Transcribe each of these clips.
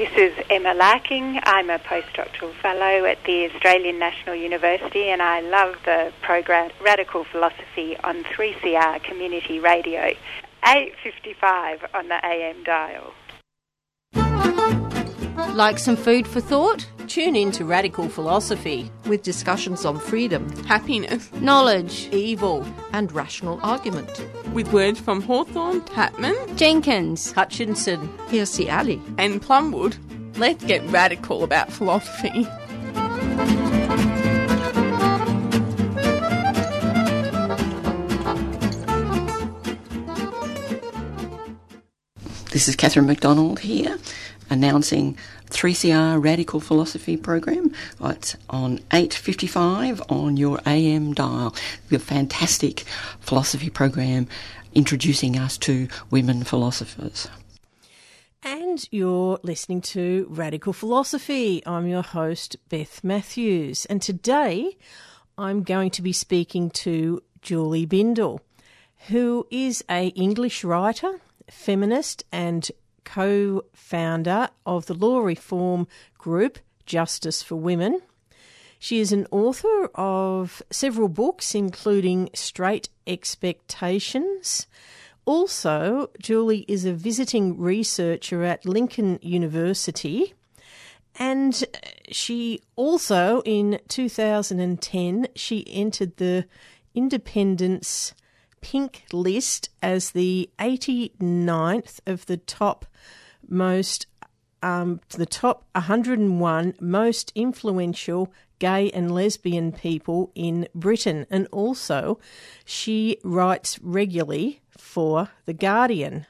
This is Emma Larking. I'm a postdoctoral fellow at the Australian National University and I love the program Radical Philosophy on 3CR Community Radio, 8.55 on the AM dial. Like some food for thought? Tune in to Radical Philosophy with discussions on freedom, happiness, knowledge, evil, and rational argument. With words from Hawthorne, Tatman, Jenkins, Hutchinson, Hirsi Ali, and Plumwood. Let's get radical about philosophy. This is Catherine McDonald here, announcing 3CR Radical Philosophy program. It's on 8.55 on your AM dial. The fantastic philosophy program introducing us to women philosophers. And you're listening to Radical Philosophy. I'm your host, Beth Matthews. And today I'm going to be speaking to Julie Bindel, who is a English writer, feminist and co founder of the law reform group Justice for Women. She is an author of several books, including Straight Expectations. Also, Julie is a visiting researcher at Lincoln University. And she also, in 2010, she entered the Independent's Pink list as the 89th of the top most um, the top 101 most influential gay and lesbian people in Britain. And also, she writes regularly for The Guardian.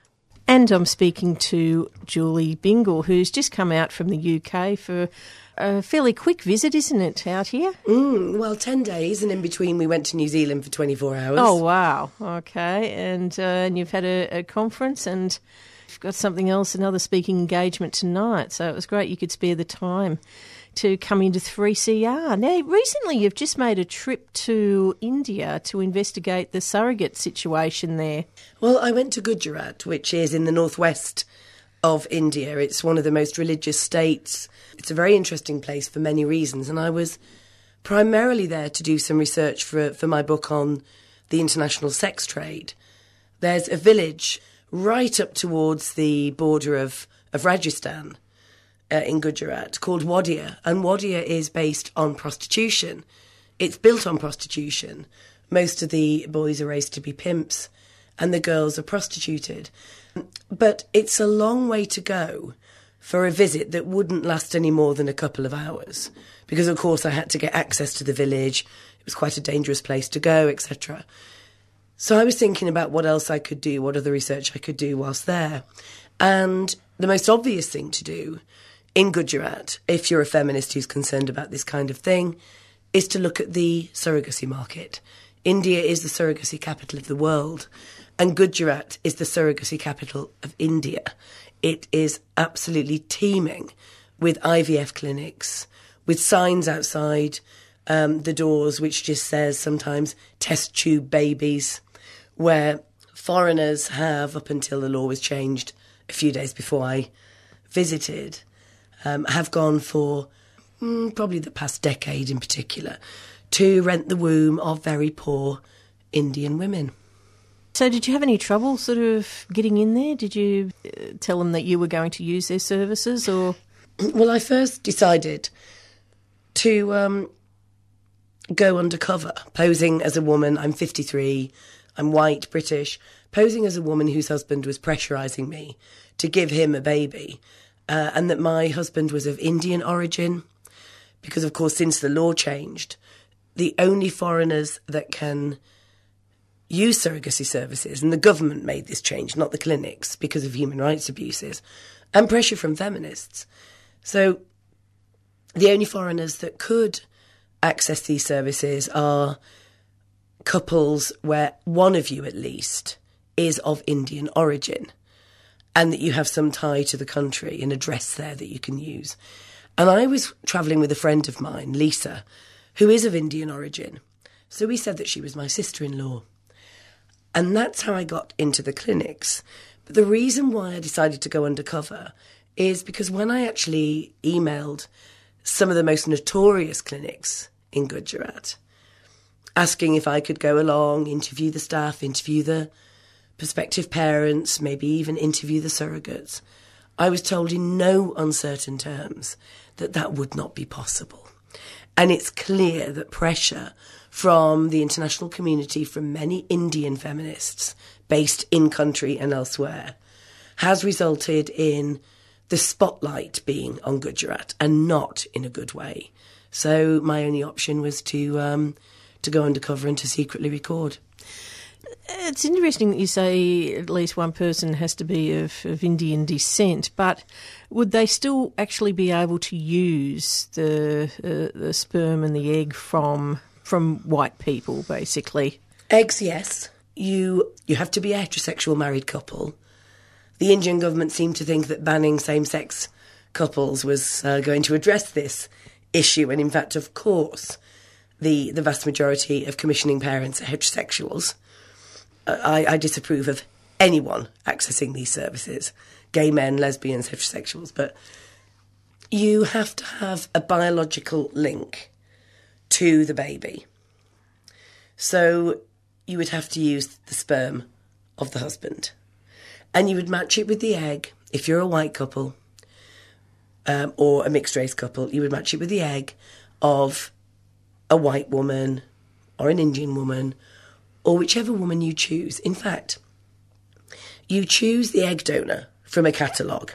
And I'm speaking to Julie Bindel, who's just come out from the UK for a fairly quick visit, isn't it, out here? Mm, well, 10 days, and in between we went to New Zealand for 24 hours. Oh, wow. Okay. And, uh, and you've had a, a conference and you've got something else, another speaking engagement tonight. So it was great you could spare the time to come into 3CR. Now, recently you've just made a trip to India to investigate the surrogate situation there. Well, I went to Gujarat, which is in the northwest of India. It's one of the most religious states. It's a very interesting place for many reasons, and I was primarily there to do some research for for my book on the international sex trade. There's a village right up towards the border of of Rajasthan uh, in Gujarat called Wadia, and Wadia is based on prostitution. It's built on prostitution. Most of the boys are raised to be pimps, and the girls are prostituted. But it's a long way to go for a visit that wouldn't last any more than a couple of hours, because of course I had to get access to the village. It was quite a dangerous place to go, etc. So I was thinking about what else I could do, what other research I could do whilst there. And the most obvious thing to do in Gujarat, if you're a feminist who's concerned about this kind of thing, is to look at the surrogacy market. India is the surrogacy capital of the world, and Gujarat is the surrogacy capital of India. It is absolutely teeming with IVF clinics, with signs outside um, the doors which just says sometimes test tube babies, where foreigners have, up until the law was changed a few days before I visited, um, have gone for mm, probably the past decade in particular to rent the womb of very poor Indian women. So, did you have any trouble sort of getting in there? Did you uh, tell them that you were going to use their services, or? Well, I first decided to um, go undercover, posing as a woman. I'm 53, I'm white, British, posing as a woman whose husband was pressurising me to give him a baby, uh, and that my husband was of Indian origin. Because, of course, since the law changed, the only foreigners that can use surrogacy services, and the government made this change, not the clinics, because of human rights abuses and pressure from feminists. So the only foreigners that could access these services are couples where one of you at least is of Indian origin and that you have some tie to the country, an address there that you can use. And I was travelling with a friend of mine, Lisa, who is of Indian origin. So we said that she was my sister in law. And that's how I got into the clinics. But the reason why I decided to go undercover is because when I actually emailed some of the most notorious clinics in Gujarat, asking if I could go along, interview the staff, interview the prospective parents, maybe even interview the surrogates, I was told in no uncertain terms that that would not be possible. And it's clear that pressure from the international community, from many Indian feminists based in country and elsewhere, has resulted in the spotlight being on Gujarat and not in a good way. So my only option was to um, to go undercover and to secretly record. It's interesting that you say at least one person has to be of, of Indian descent, but would they still actually be able to use the uh, the sperm and the egg from from white people, basically? Eggs, yes. You you have to be a heterosexual married couple. The Indian government seemed to think that banning same sex couples was uh, going to address this issue, and in fact, of course, the the vast majority of commissioning parents are heterosexuals. I, I disapprove of anyone accessing these services gay men, lesbians, heterosexuals, but you have to have a biological link to the baby. So you would have to use the sperm of the husband. And you would match it with the egg if you're a white couple um, or a mixed race couple. You would match it with the egg of a white woman or an Indian woman or whichever woman you choose. In fact, you choose the egg donor from a catalogue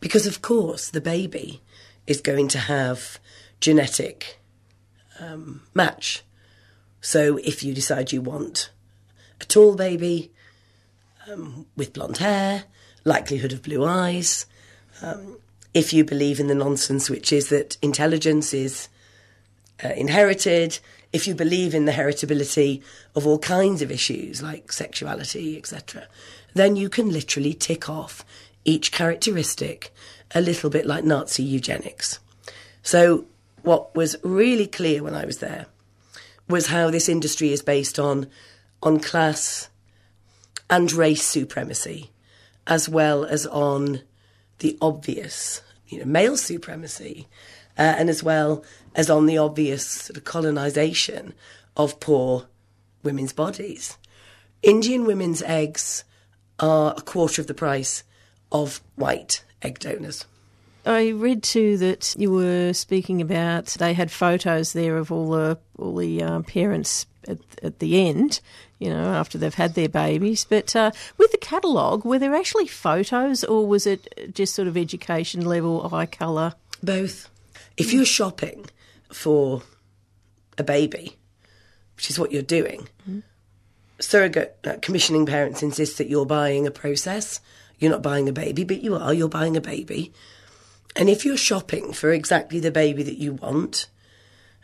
because, of course, the baby is going to have genetic um, match. So if you decide you want a tall baby um, with blonde hair, likelihood of blue eyes, um, if you believe in the nonsense which is that intelligence is uh, inherited, if you believe in the heritability of all kinds of issues like sexuality, etc., then you can literally tick off each characteristic a little bit like Nazi eugenics. So, what was really clear when I was there was how this industry is based on, on class and race supremacy, as well as on the obvious, you know, male supremacy, uh, and as well as on the obvious sort of colonization of poor women's bodies. Indian women's eggs are a quarter of the price of white egg donors. I read too that you were speaking about they had photos there of all the all the um, parents at, at, the end, you know, after they've had their babies. But uh, with the catalogue, were there actually photos, or was it just sort of education level, eye colour? Both. If you're shopping for a baby, which is what you're doing, mm-hmm. surrogate uh, commissioning parents insist that you're buying a process. You're not buying a baby, but you are. You're buying a baby. And if you're shopping for exactly the baby that you want,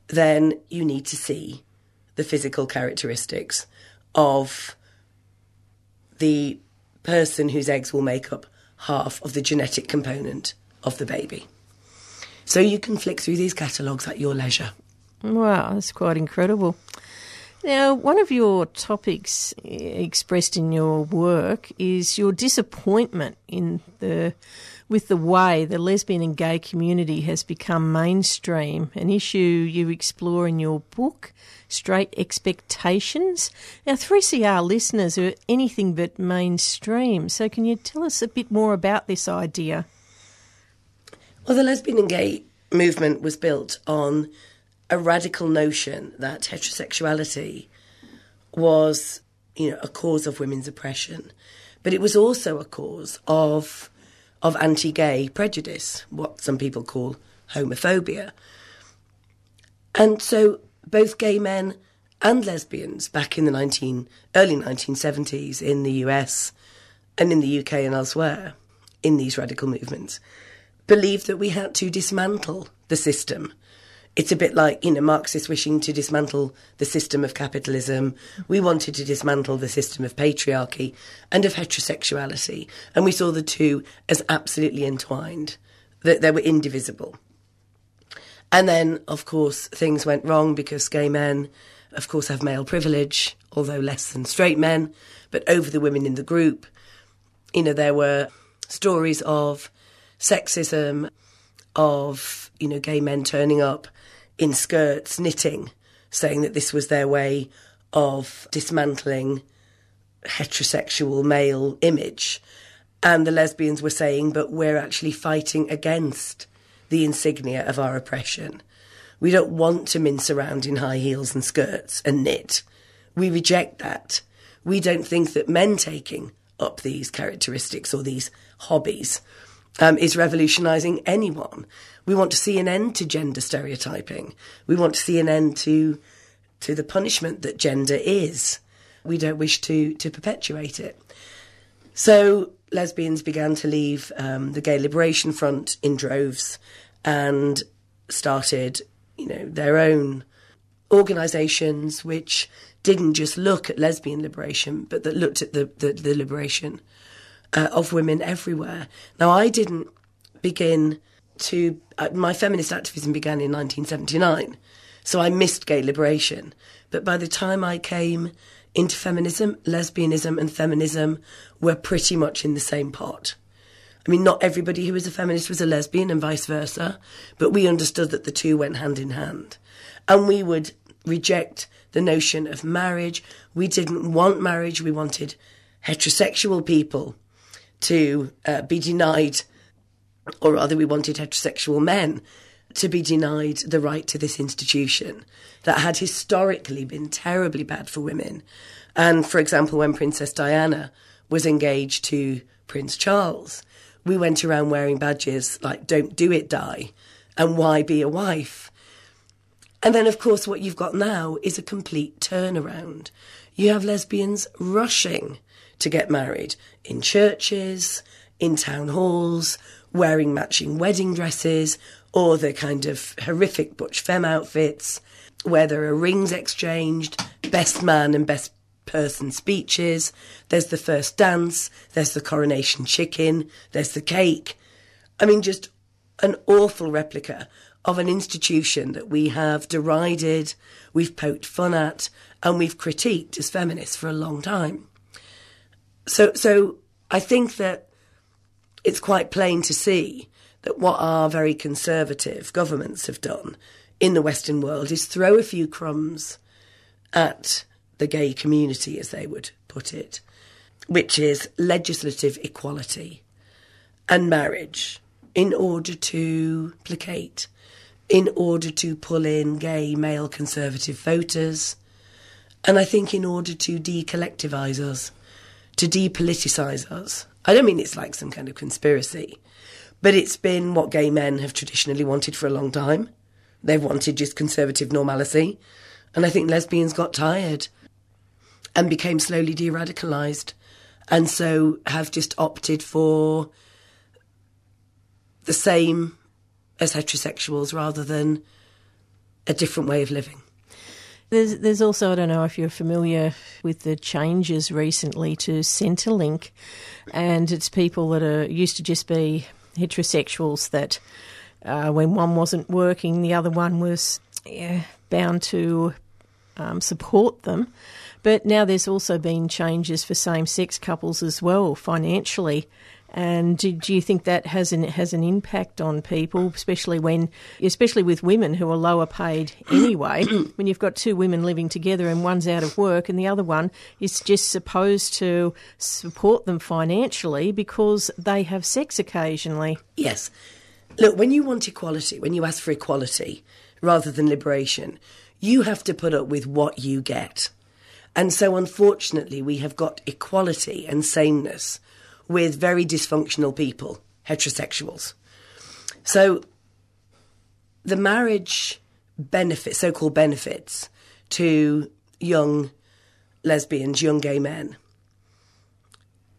then you need to see the physical characteristics of the person whose eggs will make up half of the genetic component of the baby. So you can flick through these catalogues at your leisure. Wow, that's quite incredible. Now, one of your topics eh, expressed in your work is your disappointment in the with the way the lesbian and gay community has become mainstream, an issue you explore in your book, Straight Expectations. Now, 3CR listeners are anything but mainstream, so can you tell us a bit more about this idea? Well, the lesbian and gay movement was built on a radical notion that heterosexuality was, you know, a cause of women's oppression, but it was also a cause of of anti-gay prejudice, what some people call homophobia. And so both gay men and lesbians back in the 19 early 1970s in the US and in the UK and elsewhere in these radical movements believed that we had to dismantle the system It's a bit like, you know, Marxists wishing to dismantle the system of capitalism. We wanted to dismantle the system of patriarchy and of heterosexuality. And we saw the two as absolutely entwined, that they were indivisible. And then, of course, things went wrong because gay men, of course, have male privilege, although less than straight men, but over the women in the group. You know, there were stories of sexism, of, you know, gay men turning up in skirts, knitting, saying that this was their way of dismantling heterosexual male image. And the lesbians were saying, but we're actually fighting against the insignia of our oppression. We don't want to mince around in high heels and skirts and knit. We reject that. We don't think that men taking up these characteristics or these hobbies um, is revolutionising anyone. We want to see an end to gender stereotyping. We want to see an end to to the punishment that gender is. We don't wish to to perpetuate it. So lesbians began to leave um, the Gay Liberation Front in droves and started, you know, their own organisations which didn't just look at lesbian liberation, but that looked at the, the, the liberation uh, of women everywhere. Now, I didn't begin to, uh, my feminist activism began in 1979, so I missed gay liberation. But by the time I came into feminism, lesbianism and feminism were pretty much in the same pot. I mean, not everybody who was a feminist was a lesbian and vice versa, but we understood that the two went hand in hand. And we would reject the notion of marriage. We didn't want marriage. We wanted heterosexual people to uh, be denied, or rather, we wanted heterosexual men to be denied the right to this institution that had historically been terribly bad for women. And for example, when Princess Diana was engaged to Prince Charles, we went around wearing badges like Don't Do It, Di, and Why Be a Wife. And then, of course, what you've got now is a complete turnaround. You have lesbians rushing to get married in churches, in town halls, wearing matching wedding dresses, or the kind of horrific butch femme outfits where there are rings exchanged, best man and best person speeches, there's the first dance, there's the coronation chicken, there's the cake. I mean, just an awful replica of an institution that we have derided, we've poked fun at, and we've critiqued as feminists for a long time. So, so I think that it's quite plain to see that what our very conservative governments have done in the Western world is throw a few crumbs at the gay community, as they would put it, which is legislative equality and marriage in order to placate, in order to pull in gay male conservative voters, and I think in order to decollectivise us, to depoliticise us. I don't mean it's like some kind of conspiracy, but it's been what gay men have traditionally wanted for a long time. They've wanted just conservative normality. And I think lesbians got tired and became slowly de radicalised, and so have just opted for the same as heterosexuals rather than a different way of living. There's, there's also, I don't know if you're familiar with the changes recently to Centrelink, and it's people that are used to just be heterosexuals that uh, when one wasn't working, the other one was yeah, bound to um, support them. But now there's also been changes for same sex couples as well financially. And do, do, you think that has an has an impact on people, especially when, especially with women who are lower paid anyway? when you've got two women living together and one's out of work and the other one is just supposed to support them financially because they have sex occasionally. Yes, look, when you want equality, when you ask for equality rather than liberation, you have to put up with what you get. And so, unfortunately, we have got equality and sameness with very dysfunctional people, heterosexuals. So, the marriage benefits, so called benefits, to young lesbians, young gay men,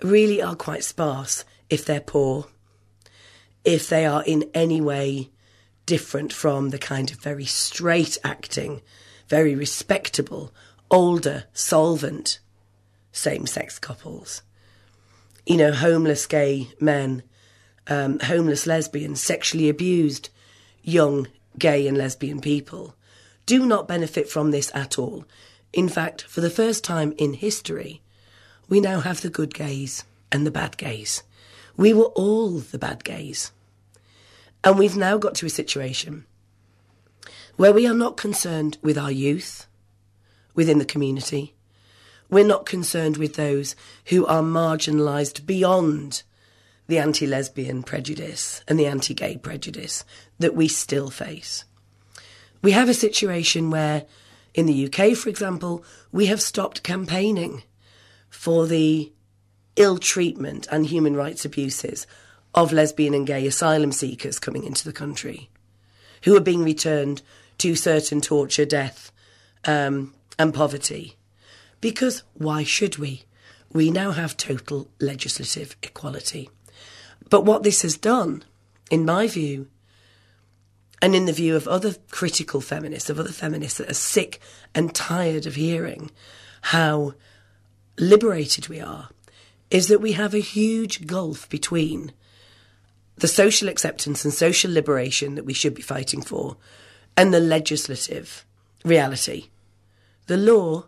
really are quite sparse if they're poor, if they are in any way different from the kind of very straight acting, very respectable, older, solvent same sex couples. You know, homeless gay men, um, homeless lesbians, sexually abused young gay and lesbian people do not benefit from this at all. In fact, for the first time in history, we now have the good gays and the bad gays. We were all the bad gays. And we've now got to a situation where we are not concerned with our youth within the community. We're not concerned with those who are marginalised beyond the anti lesbian prejudice and the anti gay prejudice that we still face. We have a situation where, in the UK, for example, we have stopped campaigning for the ill treatment and human rights abuses of lesbian and gay asylum seekers coming into the country who are being returned to certain torture, death, um, and poverty. Because why should we? We now have total legislative equality. But what this has done, in my view, and in the view of other critical feminists, of other feminists that are sick and tired of hearing how liberated we are, is that we have a huge gulf between the social acceptance and social liberation that we should be fighting for and the legislative reality. The law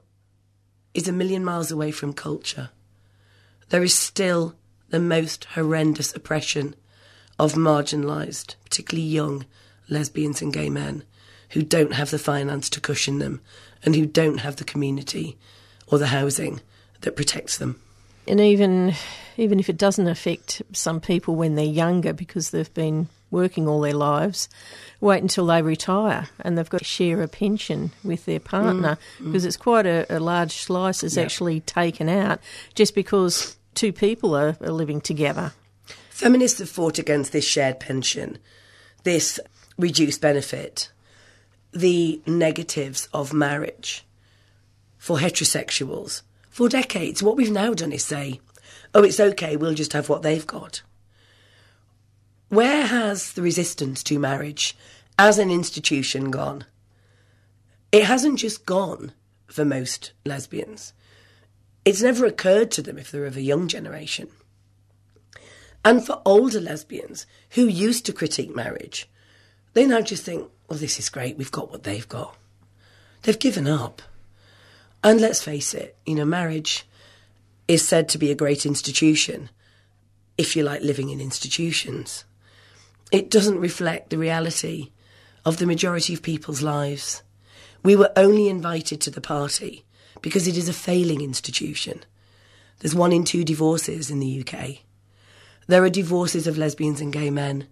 is a million miles away from culture. There is still the most horrendous oppression of marginalised, particularly young lesbians and gay men who don't have the finance to cushion them and who don't have the community or the housing that protects them. And even even if it doesn't affect some people when they're younger because they've been working all their lives, wait until they retire and they've got to share a pension with their partner mm, because mm. it's quite a, a large slice is actually taken out just because two people are, are living together. Feminists have fought against this shared pension, this reduced benefit, the negatives of marriage for heterosexuals for decades. What we've now done is say, oh, it's okay, we'll just have what they've got. Where has the resistance to marriage as an institution gone? It hasn't just gone for most lesbians. It's never occurred to them if they're of a young generation. And for older lesbians who used to critique marriage, they now just think, well, this is great, we've got what they've got. They've given up. And let's face it, you know, marriage is said to be a great institution if you like living in institutions. It doesn't reflect the reality of the majority of people's lives. We were only invited to the party because it is a failing institution. There's one in two divorces in the UK. There are divorces of lesbians and gay men,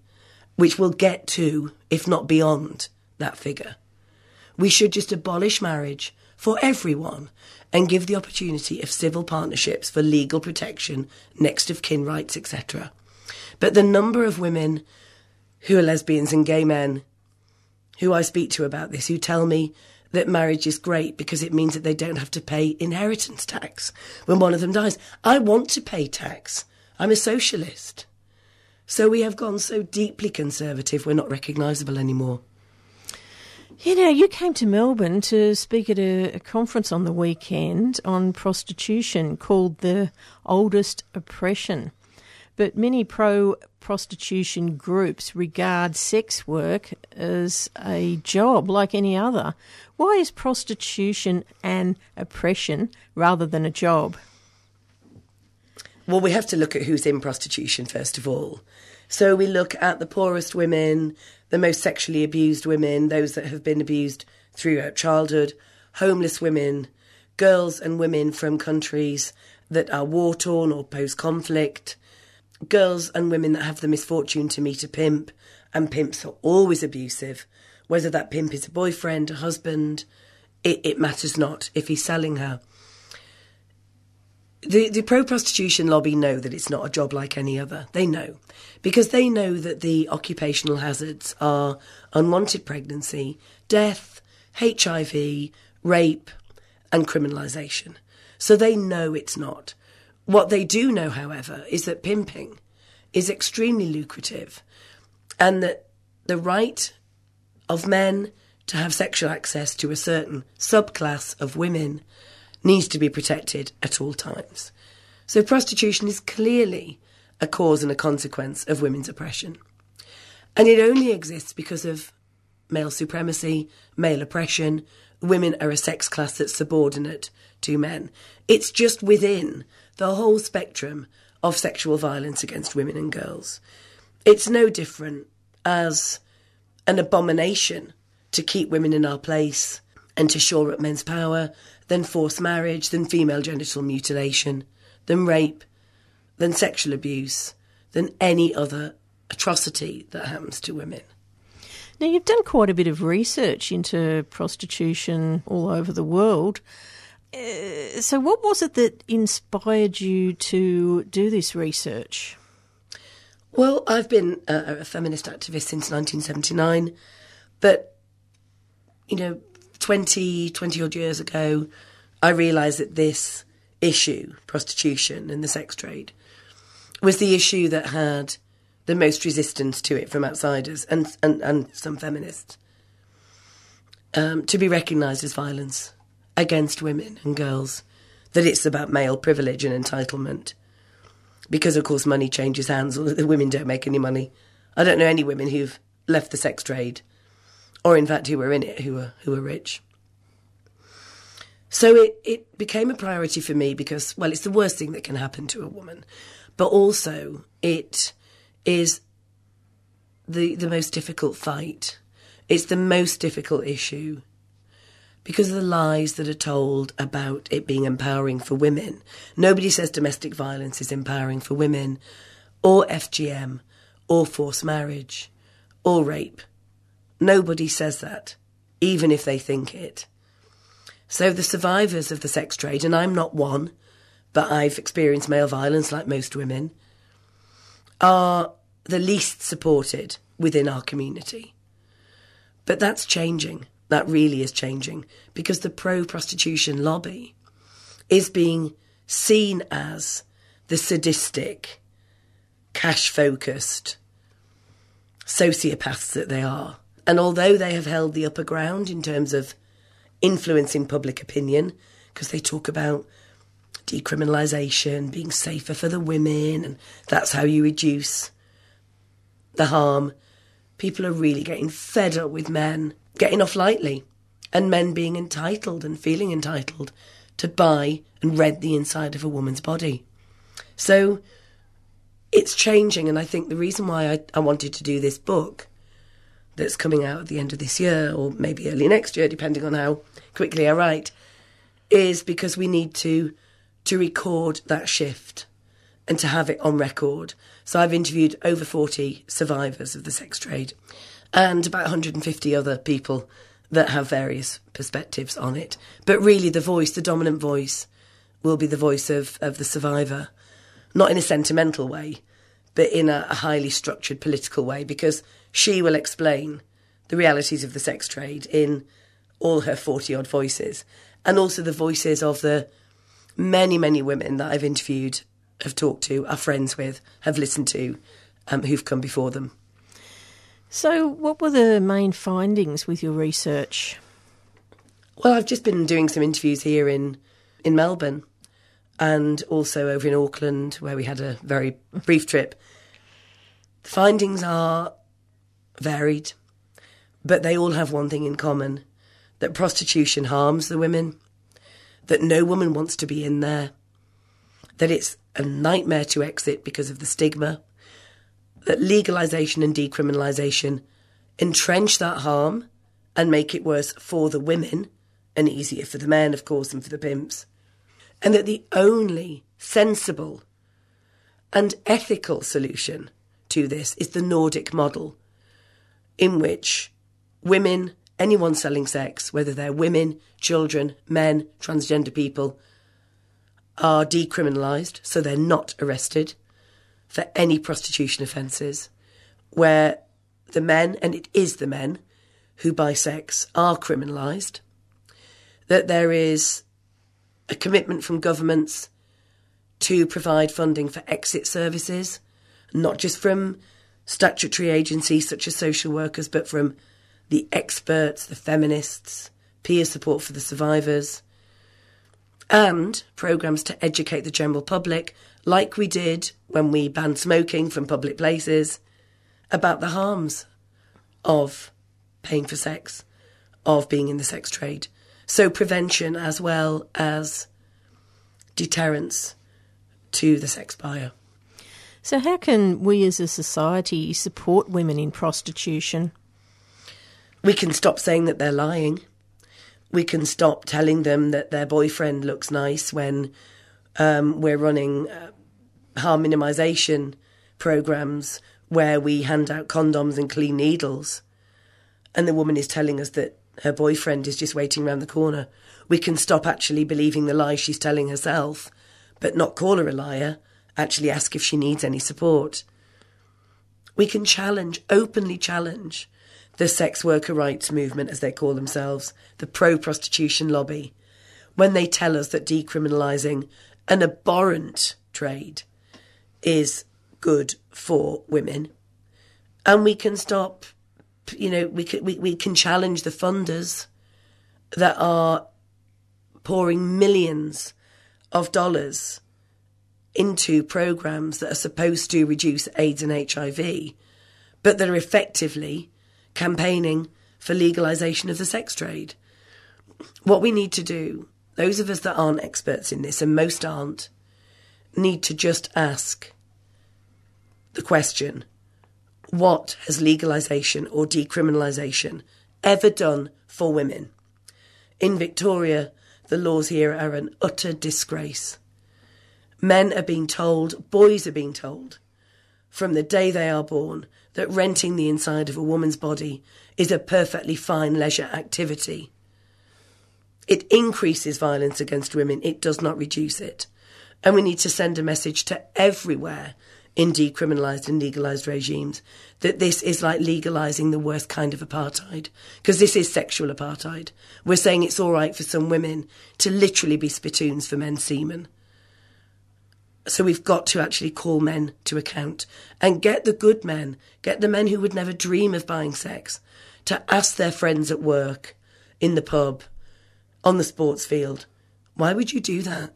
which will get to, if not beyond, that figure. We should just abolish marriage for everyone and give the opportunity of civil partnerships for legal protection, next of kin rights, etc. But the number of women who are lesbians and gay men who I speak to about this who tell me that marriage is great because it means that they don't have to pay inheritance tax when one of them dies. I want to pay tax. I'm a socialist. So we have gone so deeply conservative, we're not recognisable anymore. You know, you came to Melbourne to speak at a, a, conference on the weekend on prostitution called The Oldest Oppression. But many pro prostitution groups regard sex work as a job like any other. Why is prostitution an oppression rather than a job? Well, we have to look at who's in prostitution first of all. So we look at the poorest women, the most sexually abused women, those that have been abused throughout childhood, homeless women, girls and women from countries that are war torn or post conflict, girls and women that have the misfortune to meet a pimp, and pimps are always abusive. Whether that pimp is a boyfriend, a husband, it, it matters not if he's selling her. The, the pro prostitution lobby know that it's not a job like any other. They know. Because they know that the occupational hazards are unwanted pregnancy, death, HIV, rape, and criminalisation. So they know it's not. What they do know, however, is that pimping is extremely lucrative and that the right of men to have sexual access to a certain subclass of women needs to be protected at all times. So prostitution is clearly a cause and a consequence of women's oppression. And it only exists because of male supremacy, male oppression. Women are a sex class that's subordinate to men. It's just within the whole spectrum of sexual violence against women and girls. It's no different as an abomination to keep women in our place and to shore up men's power than forced marriage, than female genital mutilation, than rape, than sexual abuse, than any other atrocity that happens to women. Now, you've done quite a bit of research into prostitution all over the world. Uh, so, what was it that inspired you to do this research? Well, I've been a, a feminist activist since 1979, but, you know, 20, 20 odd years ago, I realised that this issue, prostitution and the sex trade, was the issue that had the most resistance to it from outsiders and, and, and some feminists. Um, to be recognised as violence against women and girls, that it's about male privilege and entitlement. Because, of course, money changes hands, or the women don't make any money. I don't know any women who've left the sex trade, or in fact who were in it, who were, who were rich. So it, it became a priority for me because, well, it's the worst thing that can happen to a woman, but also it is the the most difficult fight. It's the most difficult issue because of the lies that are told about it being empowering for women. Nobody says domestic violence is empowering for women, or FGM, or forced marriage, or rape. Nobody says that, even if they think it. So the survivors of the sex trade, and I'm not one, but I've experienced male violence like most women, are the least supported within our community. But that's changing. That really is changing because the pro prostitution lobby is being seen as the sadistic, cash focused sociopaths that they are. And although they have held the upper ground in terms of influencing public opinion, because they talk about decriminalisation, being safer for the women, and that's how you reduce the harm. People are really getting fed up with men getting off lightly and men being entitled and feeling entitled to buy and rent the inside of a woman's body. So it's changing, and I think the reason why I, I wanted to do this book that's coming out at the end of this year or maybe early next year, depending on how quickly I write, is because we need to to record that shift and to have it on record. So I've interviewed over 40 survivors of the sex trade and about 150 other people that have various perspectives on it. But really, the voice, the dominant voice, will be the voice of, of the survivor, not in a sentimental way, but in a, a highly structured political way, because she will explain the realities of the sex trade in all her 40 odd voices, and also the voices of the many, many women that I've interviewed, have talked to, are friends with, have listened to, um, who've come before them. So, what were the main findings with your research? Well, I've just been doing some interviews here in, in Melbourne and also over in Auckland, where we had a very brief trip. The findings are varied, but they all have one thing in common that prostitution harms the women, that no woman wants to be in there, that it's a nightmare to exit because of the stigma, that legalisation and decriminalisation entrench that harm and make it worse for the women and easier for the men, of course, and for the pimps. And that the only sensible and ethical solution to this is the Nordic model, in which women anyone selling sex, whether they're women, children, men, transgender people, are decriminalised, so they're not arrested for any prostitution offences, where the men, and it is the men, who buy sex are criminalised, that there is a commitment from governments to provide funding for exit services, not just from statutory agencies such as social workers, but from the experts, the feminists, peer support for the survivors, and programs to educate the general public, like we did when we banned smoking from public places, about the harms of paying for sex, of being in the sex trade. So, prevention as well as deterrence to the sex buyer. So, how can we as a society support women in prostitution? We can stop saying that they're lying. We can stop telling them that their boyfriend looks nice when um, we're running uh, harm minimisation programs where we hand out condoms and clean needles, and the woman is telling us that her boyfriend is just waiting around the corner. We can stop actually believing the lie she's telling herself, but not call her a liar, actually ask if she needs any support. We can challenge, openly challenge, the sex worker rights movement, as they call themselves, the pro prostitution lobby, when they tell us that decriminalising an abhorrent trade is good for women. And we can stop, you know, we can, we, we can challenge the funders that are pouring millions of dollars into programs that are supposed to reduce AIDS and HIV, but that are effectively campaigning for legalisation of the sex trade. What we need to do, those of us that aren't experts in this, and most aren't, need to just ask the question what has legalisation or decriminalisation ever done for women? In Victoria, the laws here are an utter disgrace. Men are being told, boys are being told, from the day they are born, that renting the inside of a woman's body is a perfectly fine leisure activity. It increases violence against women, it does not reduce it. And we need to send a message to everywhere in decriminalised and legalised regimes that this is like legalising the worst kind of apartheid, because this is sexual apartheid. We're saying it's all right for some women to literally be spittoons for men's semen. So we've got to actually call men to account and get the good men, get the men who would never dream of buying sex, to ask their friends at work, in the pub, on the sports field, why would you do that?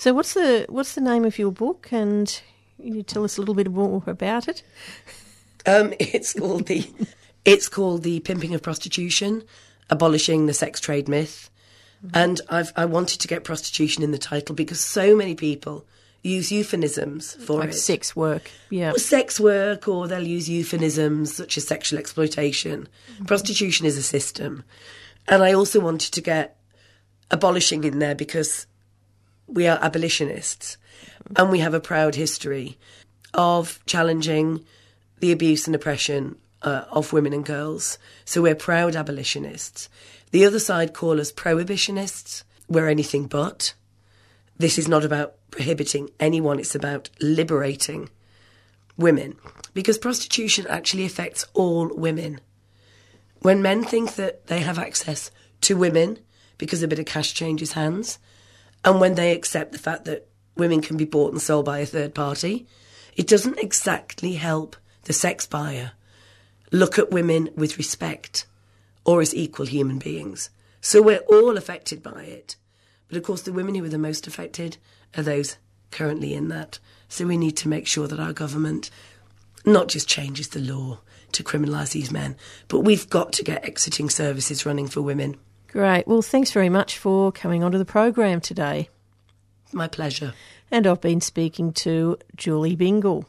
So, what's the what's the name of your book, and you tell us a little bit more about it? Um, it's called the it's called the pimping of prostitution, abolishing the sex trade myth, and I've I wanted to get prostitution in the title because so many people use euphemisms for like it. sex work. Yeah. Or sex work, or they'll use euphemisms such as sexual exploitation. Prostitution is a system. And I also wanted to get abolishing in there because we are abolitionists and we have a proud history of challenging the abuse and oppression uh, of women and girls. So we're proud abolitionists. The other side call us prohibitionists. We're anything but. This is not about prohibiting anyone, it's about liberating women. Because prostitution actually affects all women. When men think that they have access to women because a bit of cash changes hands, and when they accept the fact that women can be bought and sold by a third party, it doesn't exactly help the sex buyer look at women with respect or as equal human beings. So we're all affected by it. But of course, the women who are the most affected are those currently in that. So we need to make sure that our government not just changes the law to criminalise these men, but we've got to get exiting services running for women. Great. Well, thanks very much for coming onto the program today. My pleasure. And I've been speaking to Julie Bindel.